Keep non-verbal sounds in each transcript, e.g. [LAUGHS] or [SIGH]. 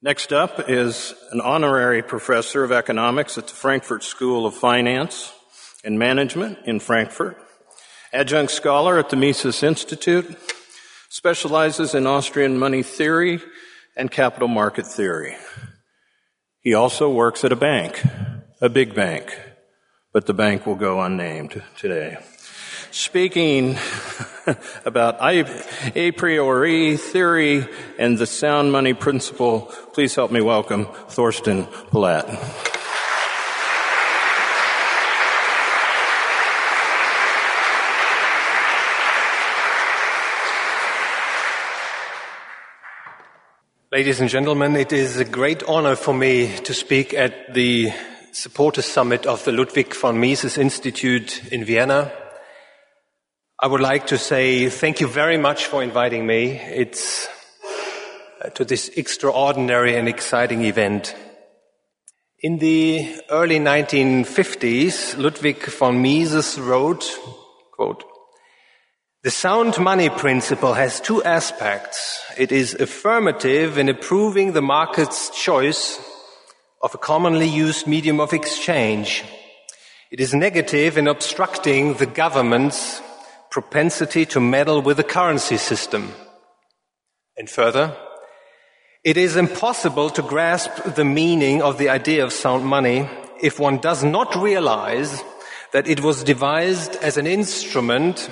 Next up is an honorary professor of economics at the Frankfurt School of Finance and Management in Frankfurt, adjunct scholar at the Mises Institute, specializes in Austrian money theory and capital market theory. He also works at a bank, a big bank, but the bank will go unnamed today. Speaking [LAUGHS] about a priori theory and the sound money principle, please help me welcome Thorsten Polleit. Ladies and gentlemen, it is a great honor for me to speak at the Supporters Summit of the Ludwig von Mises Institute in Vienna. I would like to say thank you very much for inviting me. It's uh, to this extraordinary and exciting event. In the early 1950s, Ludwig von Mises wrote, quote, the sound money principle has two aspects. It is affirmative in approving the market's choice of a commonly used medium of exchange. It is negative in obstructing the government's propensity to meddle with the currency system. And further, it is impossible to grasp the meaning of the idea of sound money if one does not realize that it was devised as an instrument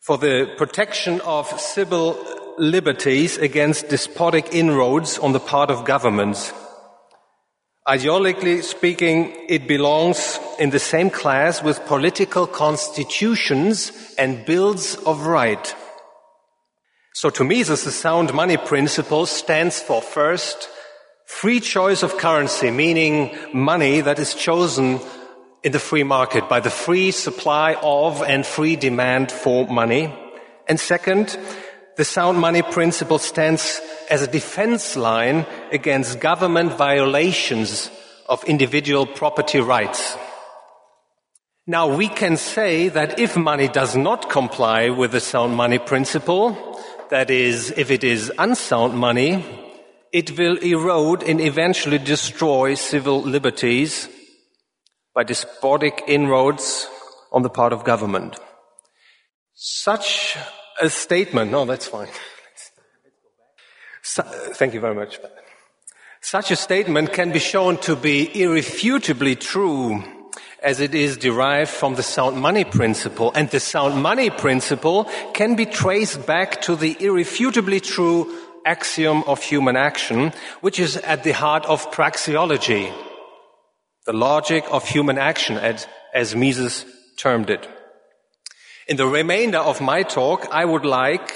for the protection of civil liberties against despotic inroads on the part of governments. Ideologically speaking, it belongs in the same class with political constitutions and bills of right. So to me, the sound money principle stands for first, free choice of currency, meaning money that is chosen in the free market by the free supply of and free demand for money. And second, the sound money principle stands as a defense line against government violations of individual property rights. Now we can say that if money does not comply with the sound money principle, that is, if it is unsound money, it will erode and eventually destroy civil liberties by despotic inroads on the part of government. Such a statement, no, that's fine. So, thank you very much. Such a statement can be shown to be irrefutably true as it is derived from the sound money principle. And the sound money principle can be traced back to the irrefutably true axiom of human action, which is at the heart of praxeology, the logic of human action, as, as Mises termed it. In the remainder of my talk, I would like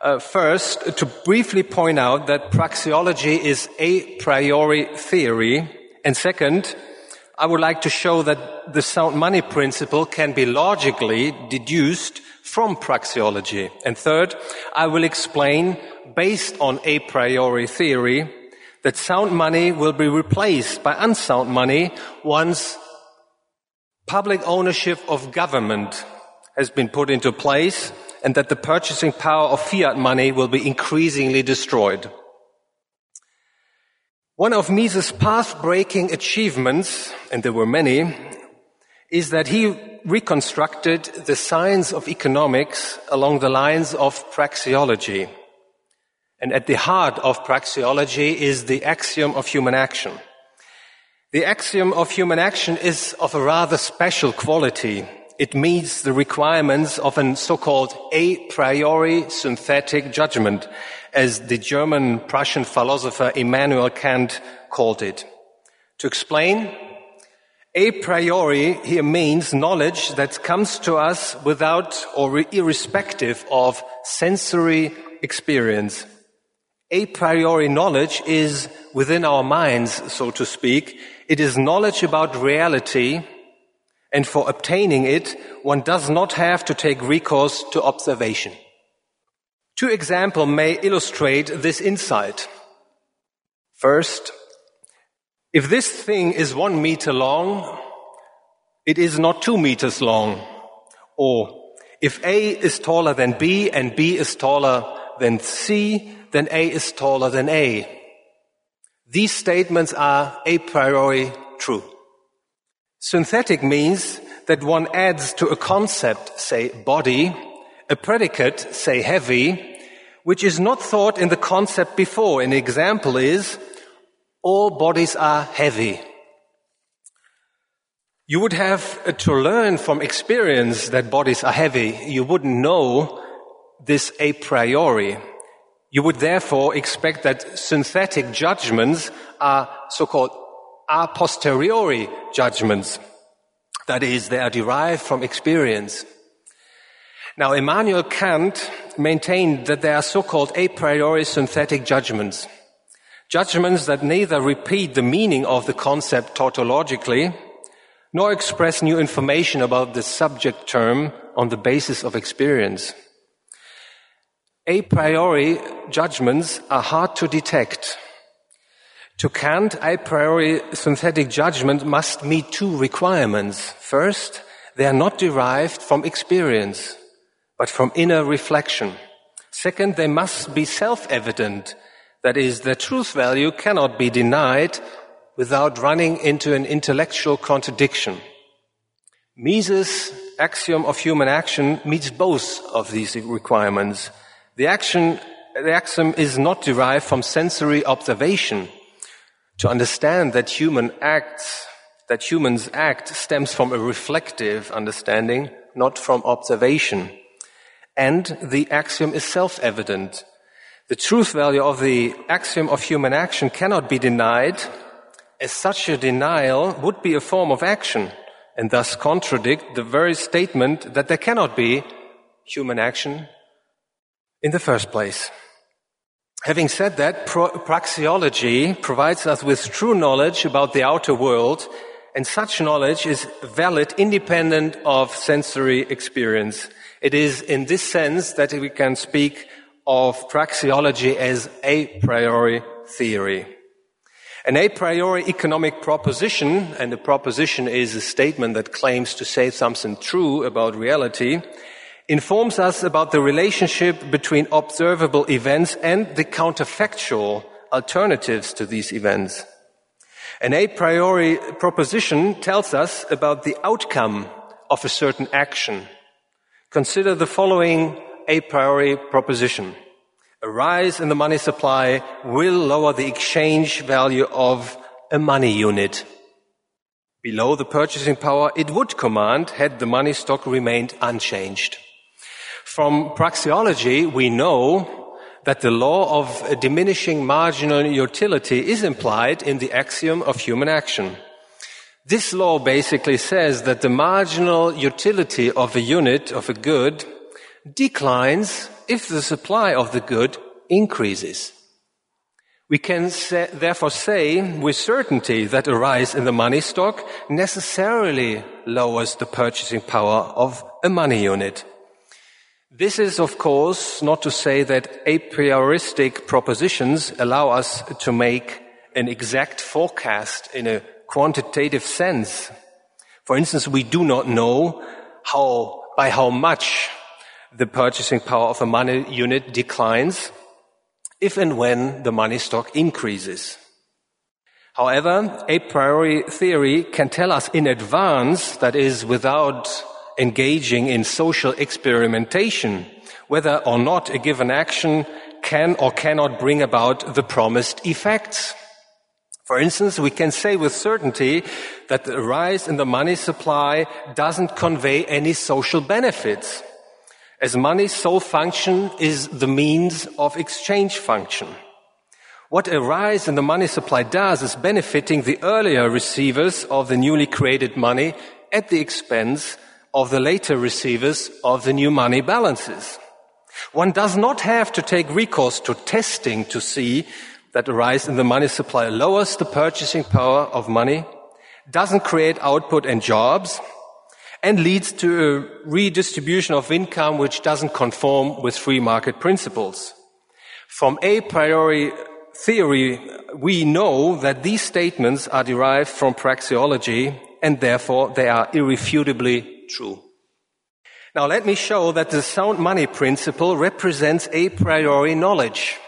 uh, first to briefly point out that praxeology is a priori theory, and second, I would like to show that the sound money principle can be logically deduced from praxeology. And third, I will explain, based on a priori theory, that sound money will be replaced by unsound money once public ownership of government has been put into place and that the purchasing power of fiat money will be increasingly destroyed. One of Mises' path-breaking achievements, and there were many, is that he reconstructed the science of economics along the lines of praxeology. And at the heart of praxeology is the axiom of human action. The axiom of human action is of a rather special quality it meets the requirements of an so-called a priori synthetic judgment, as the German Prussian philosopher Immanuel Kant called it. To explain, a priori here means knowledge that comes to us without or irrespective of sensory experience. A priori knowledge is within our minds, so to speak. It is knowledge about reality and for obtaining it, one does not have to take recourse to observation. Two examples may illustrate this insight. First, if this thing is one meter long, it is not two meters long. Or if A is taller than B and B is taller than C, then A is taller than A. These statements are a priori true. Synthetic means that one adds to a concept, say body, a predicate, say heavy, which is not thought in the concept before. An example is, all bodies are heavy. You would have uh, to learn from experience that bodies are heavy. You wouldn't know this a priori. You would therefore expect that synthetic judgments are so-called a posteriori judgments. That is, they are derived from experience. Now, Immanuel Kant maintained that they are so-called a priori synthetic judgments. Judgments that neither repeat the meaning of the concept tautologically, nor express new information about the subject term on the basis of experience. A priori judgments are hard to detect. To Kant, a priori synthetic judgment must meet two requirements. First, they are not derived from experience, but from inner reflection. Second, they must be self-evident. That is, their truth value cannot be denied without running into an intellectual contradiction. Mises' axiom of human action meets both of these requirements. The action, the axiom is not derived from sensory observation. To understand that human acts, that humans act stems from a reflective understanding, not from observation. And the axiom is self-evident. The truth value of the axiom of human action cannot be denied as such a denial would be a form of action and thus contradict the very statement that there cannot be human action in the first place. Having said that, praxeology provides us with true knowledge about the outer world, and such knowledge is valid independent of sensory experience. It is in this sense that we can speak of praxeology as a priori theory. An a priori economic proposition, and a proposition is a statement that claims to say something true about reality, informs us about the relationship between observable events and the counterfactual alternatives to these events. An a priori proposition tells us about the outcome of a certain action. Consider the following a priori proposition. A rise in the money supply will lower the exchange value of a money unit. Below the purchasing power it would command had the money stock remained unchanged. From praxeology, we know that the law of diminishing marginal utility is implied in the axiom of human action. This law basically says that the marginal utility of a unit of a good declines if the supply of the good increases. We can say, therefore say with certainty that a rise in the money stock necessarily lowers the purchasing power of a money unit. This is, of course, not to say that a prioristic propositions allow us to make an exact forecast in a quantitative sense. For instance, we do not know how, by how much the purchasing power of a money unit declines if and when the money stock increases. However, a priori theory can tell us in advance, that is, without engaging in social experimentation, whether or not a given action can or cannot bring about the promised effects. For instance, we can say with certainty that the rise in the money supply doesn't convey any social benefits. As money's sole function is the means of exchange function. What a rise in the money supply does is benefiting the earlier receivers of the newly created money at the expense of the later receivers of the new money balances. One does not have to take recourse to testing to see that a rise in the money supply lowers the purchasing power of money, doesn't create output and jobs, and leads to a redistribution of income which doesn't conform with free market principles. From a priori theory, we know that these statements are derived from praxeology and therefore they are irrefutably true. Now let me show that the sound money principle represents a priori knowledge.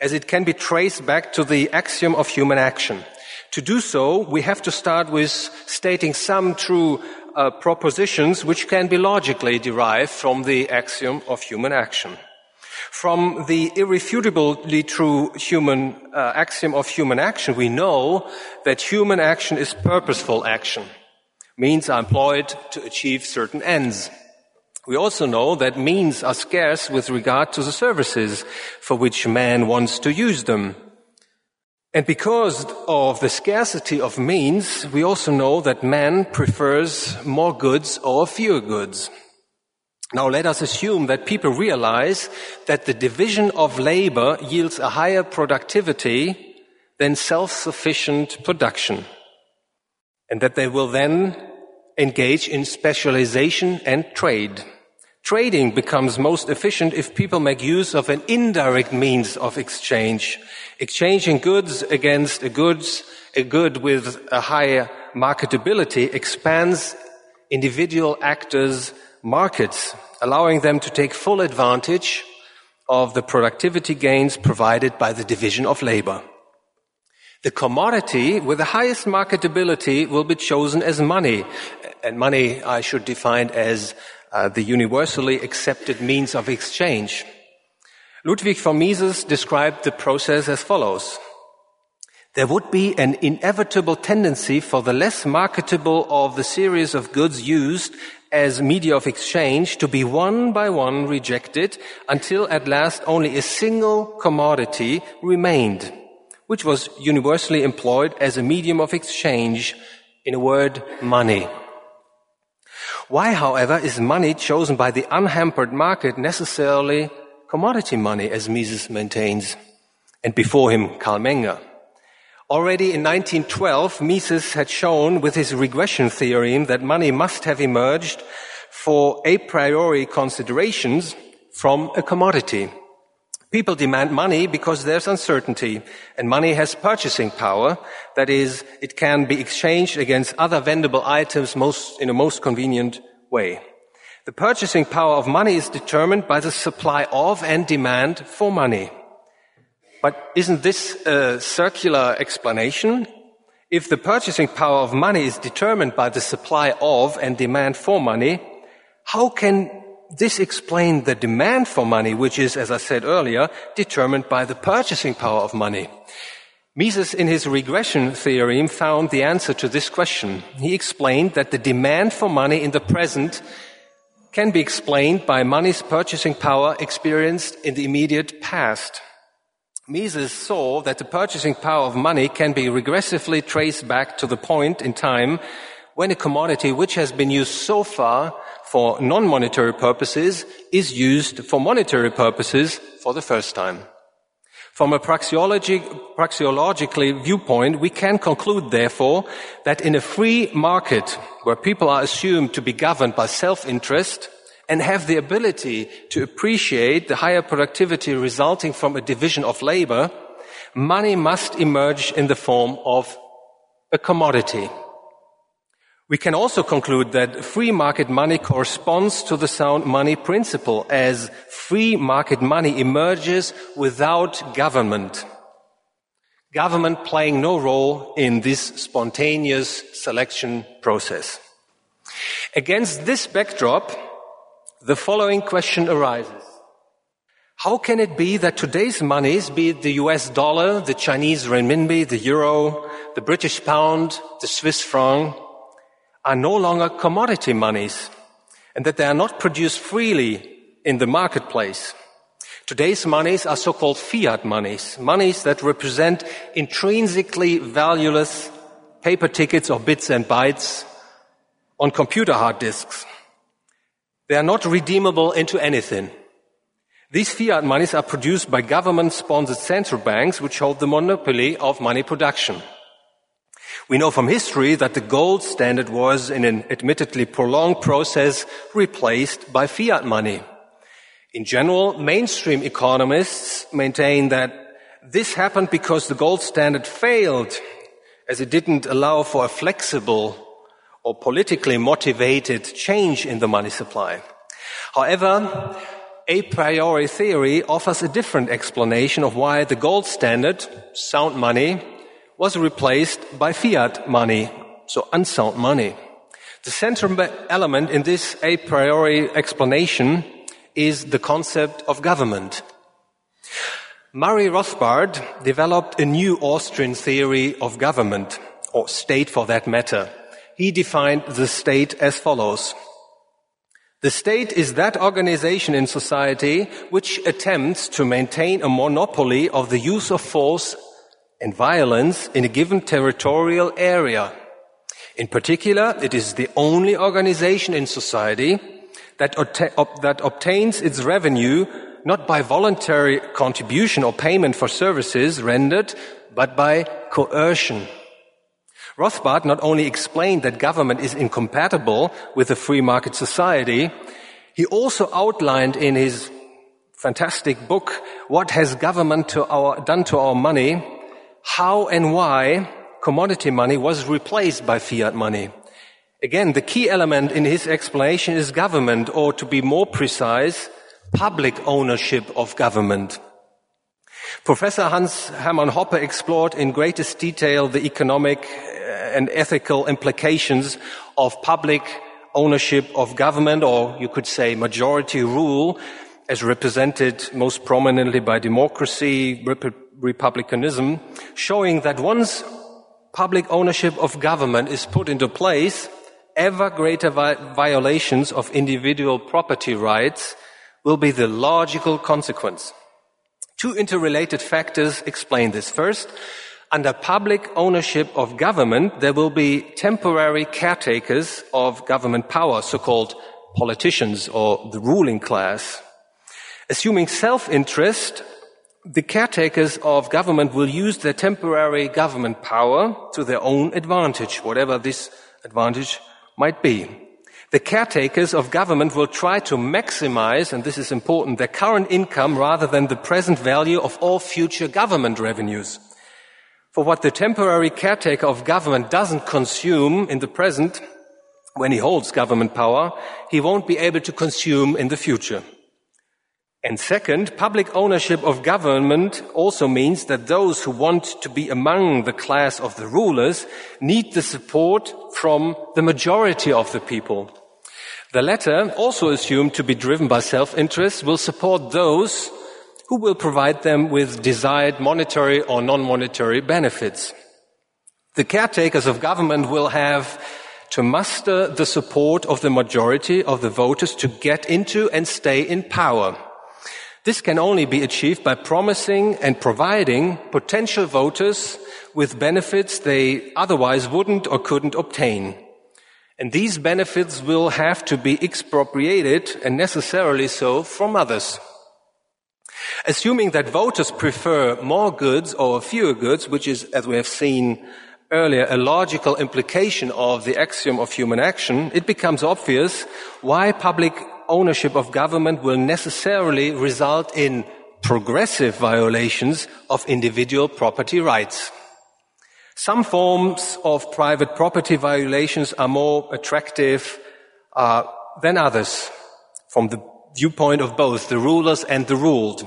as it can be traced back to the axiom of human action. To do so, we have to start with stating some true uh, propositions which can be logically derived from the axiom of human action. From the irrefutably true human uh, axiom of human action, we know that human action is purposeful action, means are employed to achieve certain ends. We also know that means are scarce with regard to the services for which man wants to use them. And because of the scarcity of means, we also know that man prefers more goods or fewer goods. Now let us assume that people realize that the division of labor yields a higher productivity than self-sufficient production. And that they will then engage in specialization and trade. Trading becomes most efficient if people make use of an indirect means of exchange. Exchanging goods against a goods, a good with a higher marketability expands individual actors' markets, allowing them to take full advantage of the productivity gains provided by the division of labor. The commodity with the highest marketability will be chosen as money. And money I should define as uh, the universally accepted means of exchange. Ludwig von Mises described the process as follows. There would be an inevitable tendency for the less marketable of the series of goods used as media of exchange to be one by one rejected until at last only a single commodity remained, which was universally employed as a medium of exchange, in a word, money. Why, however, is money chosen by the unhampered market necessarily commodity money, as Mises maintains, and before him, Carl Menger? Already in 1912, Mises had shown with his regression theorem that money must have emerged for a priori considerations from a commodity. People demand money because there's uncertainty and money has purchasing power. That is, it can be exchanged against other vendable items most, in a most convenient way. The purchasing power of money is determined by the supply of and demand for money. But isn't this a circular explanation? If the purchasing power of money is determined by the supply of and demand for money, how can this explained the demand for money, which is, as I said earlier, determined by the purchasing power of money. Mises, in his regression theorem, found the answer to this question. He explained that the demand for money in the present can be explained by money's purchasing power experienced in the immediate past. Mises saw that the purchasing power of money can be regressively traced back to the point in time when a commodity which has been used so far for non-monetary purposes is used for monetary purposes for the first time. From a praxeology, praxeologically viewpoint, we can conclude, therefore, that in a free market where people are assumed to be governed by self-interest and have the ability to appreciate the higher productivity resulting from a division of labor, money must emerge in the form of a commodity. We can also conclude that free market money corresponds to the sound money principle as free market money emerges without government. Government playing no role in this spontaneous selection process. Against this backdrop, the following question arises. How can it be that today's monies, be it the US dollar, the Chinese renminbi, the euro, the British pound, the Swiss franc, are no longer commodity monies and that they are not produced freely in the marketplace. Today's monies are so-called fiat monies, monies that represent intrinsically valueless paper tickets or bits and bytes on computer hard disks. They are not redeemable into anything. These fiat monies are produced by government sponsored central banks which hold the monopoly of money production. We know from history that the gold standard was, in an admittedly prolonged process, replaced by fiat money. In general, mainstream economists maintain that this happened because the gold standard failed, as it didn't allow for a flexible or politically motivated change in the money supply. However, a priori theory offers a different explanation of why the gold standard, sound money, was replaced by fiat money, so unsound money. The central element in this a priori explanation is the concept of government. Murray Rothbard developed a new Austrian theory of government, or state for that matter. He defined the state as follows. The state is that organization in society which attempts to maintain a monopoly of the use of force and violence in a given territorial area. In particular, it is the only organization in society that, that obtains its revenue not by voluntary contribution or payment for services rendered, but by coercion. Rothbard not only explained that government is incompatible with a free market society, he also outlined in his fantastic book, What Has Government to our, Done to Our Money, how and why commodity money was replaced by fiat money. Again, the key element in his explanation is government, or to be more precise, public ownership of government. Professor Hans Hermann Hoppe explored in greatest detail the economic uh, and ethical implications of public ownership of government, or you could say majority rule, as represented most prominently by democracy, rep- republicanism, showing that once public ownership of government is put into place, ever greater vi- violations of individual property rights will be the logical consequence. Two interrelated factors explain this. First, under public ownership of government, there will be temporary caretakers of government power, so-called politicians or the ruling class. Assuming self-interest, the caretakers of government will use their temporary government power to their own advantage, whatever this advantage might be. The caretakers of government will try to maximize, and this is important, their current income rather than the present value of all future government revenues. For what the temporary caretaker of government doesn't consume in the present, when he holds government power, he won't be able to consume in the future. And second, public ownership of government also means that those who want to be among the class of the rulers need the support from the majority of the people. The latter, also assumed to be driven by self-interest, will support those who will provide them with desired monetary or non-monetary benefits. The caretakers of government will have to muster the support of the majority of the voters to get into and stay in power. This can only be achieved by promising and providing potential voters with benefits they otherwise wouldn't or couldn't obtain. And these benefits will have to be expropriated and necessarily so from others. Assuming that voters prefer more goods or fewer goods, which is, as we have seen earlier, a logical implication of the axiom of human action, it becomes obvious why public ownership of government will necessarily result in progressive violations of individual property rights. Some forms of private property violations are more attractive uh, than others from the viewpoint of both the rulers and the ruled.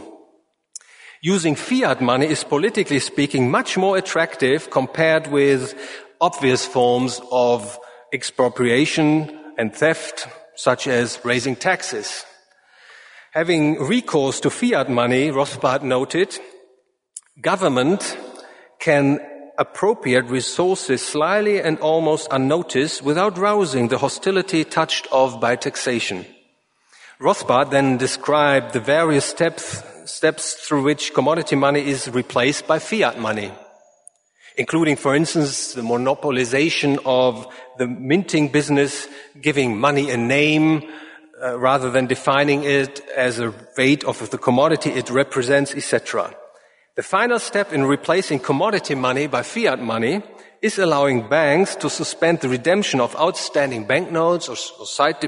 Using fiat money is politically speaking much more attractive compared with obvious forms of expropriation and theft such as raising taxes. Having recourse to fiat money, Rothbard noted, government can appropriate resources slyly and almost unnoticed without rousing the hostility touched of by taxation. Rothbard then described the various steps, steps through which commodity money is replaced by fiat money including, for instance, the monopolization of the minting business, giving money a name uh, rather than defining it as a weight of the commodity it represents, etc. The final step in replacing commodity money by fiat money is allowing banks to suspend the redemption of outstanding banknotes or, or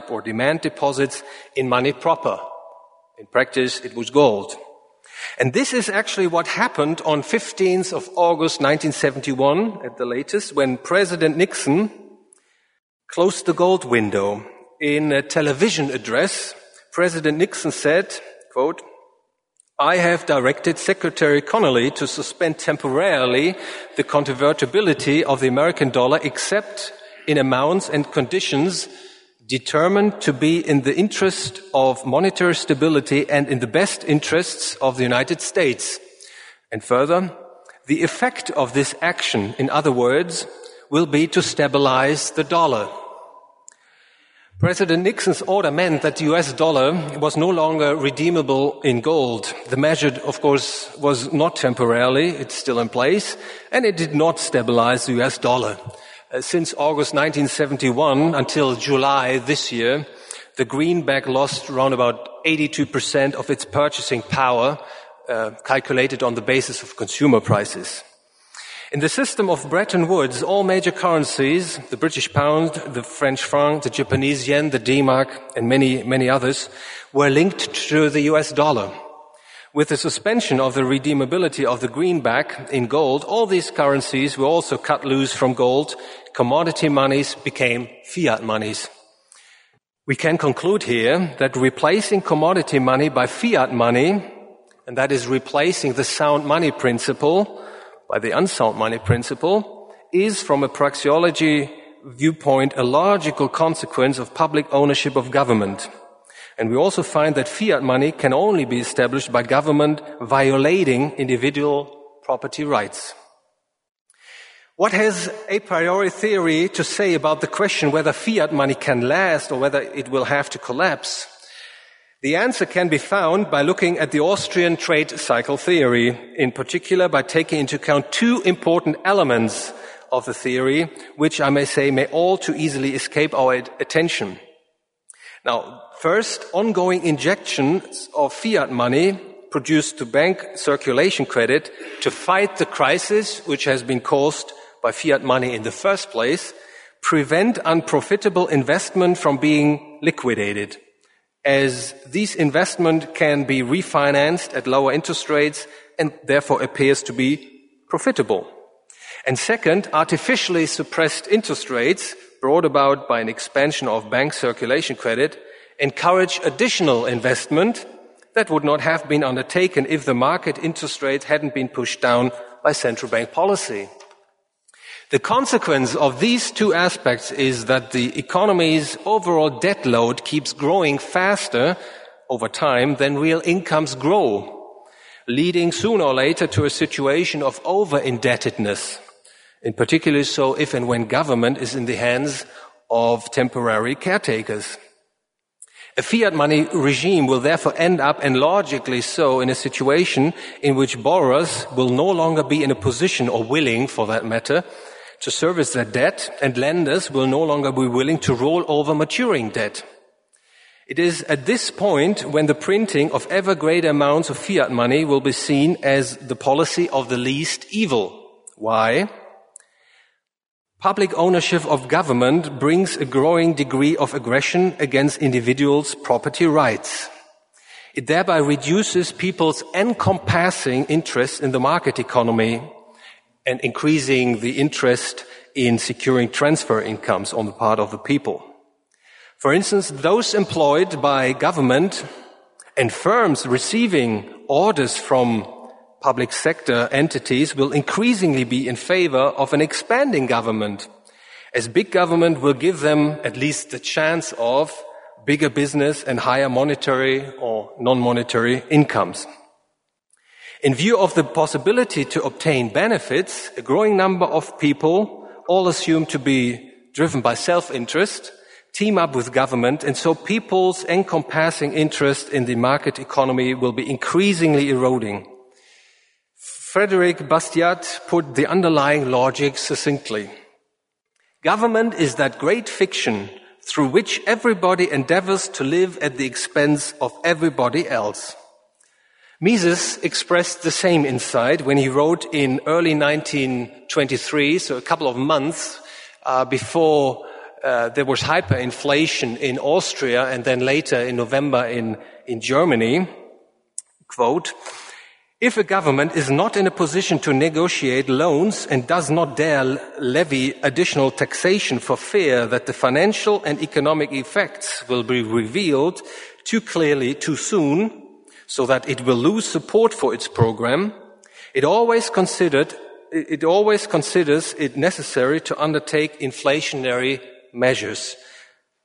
or demand deposits in money proper. In practice, it was gold. And this is actually what happened on 15th of August 1971 at the latest when President Nixon closed the gold window. In a television address, President Nixon said, quote, I have directed Secretary Connally to suspend temporarily the convertibility of the American dollar except in amounts and conditions determined to be in the interest of monetary stability and in the best interests of the United States. And further, the effect of this action, in other words, will be to stabilize the dollar. President Nixon's order meant that the US dollar was no longer redeemable in gold. The measure, of course, was not temporarily, it's still in place, and it did not stabilize the US dollar. Uh, since August 1971 until July this year, the greenback lost around about 82% of its purchasing power, uh, calculated on the basis of consumer prices. In the system of Bretton Woods, all major currencies, the British pound, the French franc, the Japanese yen, the D-mark, and many, many others, were linked to the US dollar. With the suspension of the redeemability of the greenback in gold, all these currencies were also cut loose from gold. Commodity monies became fiat monies. We can conclude here that replacing commodity money by fiat money, and that is replacing the sound money principle by the unsound money principle, is from a praxeology viewpoint a logical consequence of public ownership of government. And we also find that fiat money can only be established by government violating individual property rights. What has a priori theory to say about the question whether fiat money can last or whether it will have to collapse? The answer can be found by looking at the Austrian trade cycle theory, in particular by taking into account two important elements of the theory, which I may say may all too easily escape our attention. Now, first, ongoing injections of fiat money produced to bank circulation credit to fight the crisis which has been caused by fiat money in the first place prevent unprofitable investment from being liquidated as these investment can be refinanced at lower interest rates and therefore appears to be profitable. And second, artificially suppressed interest rates brought about by an expansion of bank circulation credit encourage additional investment that would not have been undertaken if the market interest rate hadn't been pushed down by central bank policy. The consequence of these two aspects is that the economy's overall debt load keeps growing faster over time than real incomes grow, leading sooner or later to a situation of over indebtedness in particular so if and when government is in the hands of temporary caretakers. A fiat money regime will therefore end up, and logically so, in a situation in which borrowers will no longer be in a position, or willing for that matter, to service their debt, and lenders will no longer be willing to roll over maturing debt. It is at this point when the printing of ever greater amounts of fiat money will be seen as the policy of the least evil. Why? Public ownership of government brings a growing degree of aggression against individuals' property rights. It thereby reduces people's encompassing interest in the market economy and increasing the interest in securing transfer incomes on the part of the people. For instance, those employed by government and firms receiving orders from public sector entities will increasingly be in favor of an expanding government, as big government will give them at least the chance of bigger business and higher monetary or non-monetary incomes. In view of the possibility to obtain benefits, a growing number of people, all assumed to be driven by self-interest, team up with government, and so people's encompassing interest in the market economy will be increasingly eroding. Frederick Bastiat put the underlying logic succinctly. Government is that great fiction through which everybody endeavors to live at the expense of everybody else. Mises expressed the same insight when he wrote in early 1923, so a couple of months uh, before uh, there was hyperinflation in Austria and then later in November in, in Germany, quote, if a government is not in a position to negotiate loans and does not dare levy additional taxation for fear that the financial and economic effects will be revealed too clearly too soon, so that it will lose support for its program, it always considered, it always considers it necessary to undertake inflationary measures.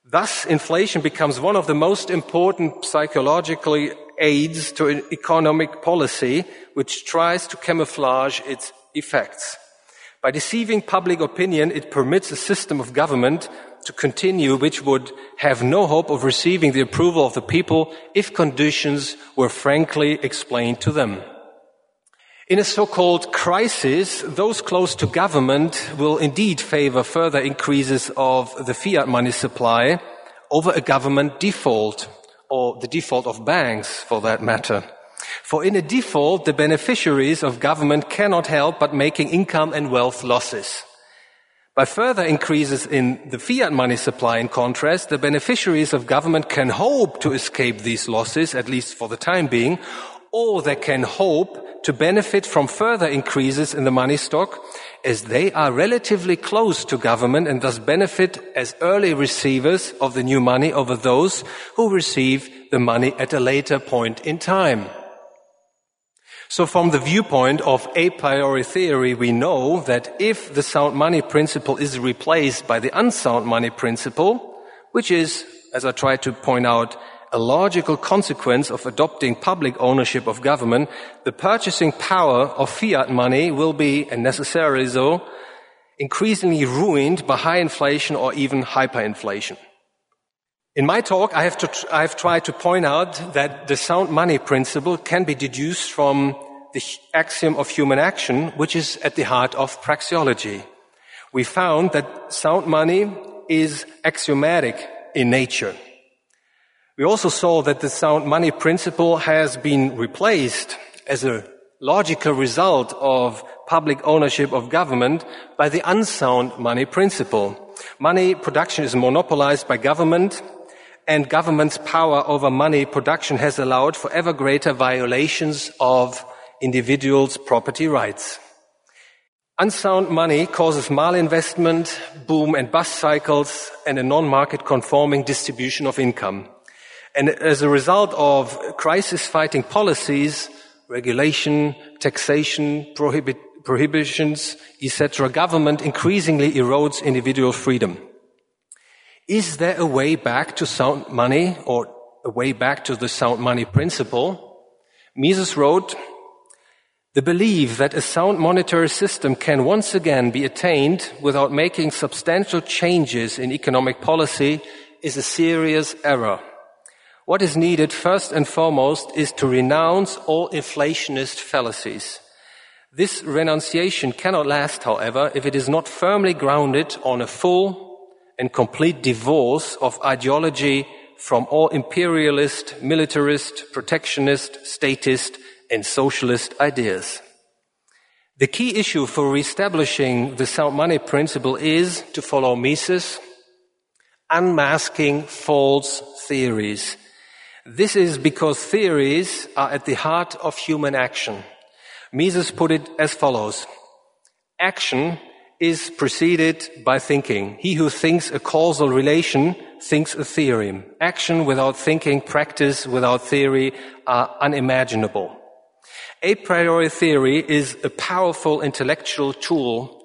Thus, inflation becomes one of the most important psychologically aids to an economic policy which tries to camouflage its effects. By deceiving public opinion, it permits a system of government to continue which would have no hope of receiving the approval of the people if conditions were frankly explained to them. In a so-called crisis, those close to government will indeed favor further increases of the fiat money supply over a government default, or the default of banks for that matter. For in a default, the beneficiaries of government cannot help but making income and wealth losses. By further increases in the fiat money supply, in contrast, the beneficiaries of government can hope to escape these losses, at least for the time being, or they can hope to benefit from further increases in the money stock as they are relatively close to government and thus benefit as early receivers of the new money over those who receive the money at a later point in time. So from the viewpoint of a priori theory, we know that if the sound money principle is replaced by the unsound money principle, which is, as I tried to point out, a logical consequence of adopting public ownership of government, the purchasing power of fiat money will be, and necessarily so, increasingly ruined by high inflation or even hyperinflation. In my talk, I have, to, I have tried to point out that the sound money principle can be deduced from the axiom of human action, which is at the heart of praxeology. We found that sound money is axiomatic in nature. We also saw that the sound money principle has been replaced as a logical result of public ownership of government by the unsound money principle. Money production is monopolized by government and government's power over money production has allowed for ever greater violations of individuals' property rights. Unsound money causes malinvestment, boom and bust cycles, and a non-market conforming distribution of income. And as a result of crisis fighting policies, regulation, taxation, prohibit, prohibitions, etc., government increasingly erodes individual freedom. Is there a way back to sound money or a way back to the sound money principle? Mises wrote, the belief that a sound monetary system can once again be attained without making substantial changes in economic policy is a serious error. What is needed first and foremost is to renounce all inflationist fallacies. This renunciation cannot last, however, if it is not firmly grounded on a full and complete divorce of ideology from all imperialist, militarist, protectionist, statist, and socialist ideas. The key issue for reestablishing the sound money principle is, to follow Mises, unmasking false theories. This is because theories are at the heart of human action. Mises put it as follows. Action is preceded by thinking. He who thinks a causal relation thinks a theorem. Action without thinking, practice without theory are unimaginable. A priori theory is a powerful intellectual tool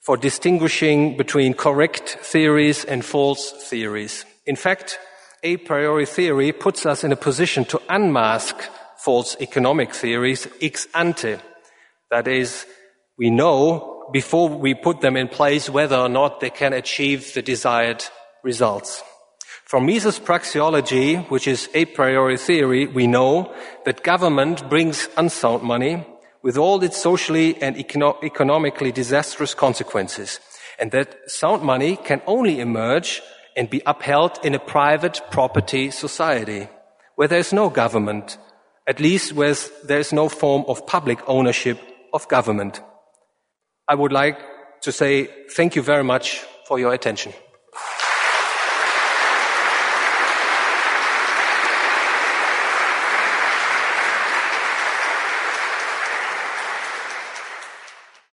for distinguishing between correct theories and false theories. In fact, a priori theory puts us in a position to unmask false economic theories ex ante. That is, we know before we put them in place whether or not they can achieve the desired results. From Mises' praxeology, which is a priori theory, we know that government brings unsound money with all its socially and econo- economically disastrous consequences, and that sound money can only emerge and be upheld in a private property society, where there is no government, at least where there is no form of public ownership of government. I would like to say thank you very much for your attention.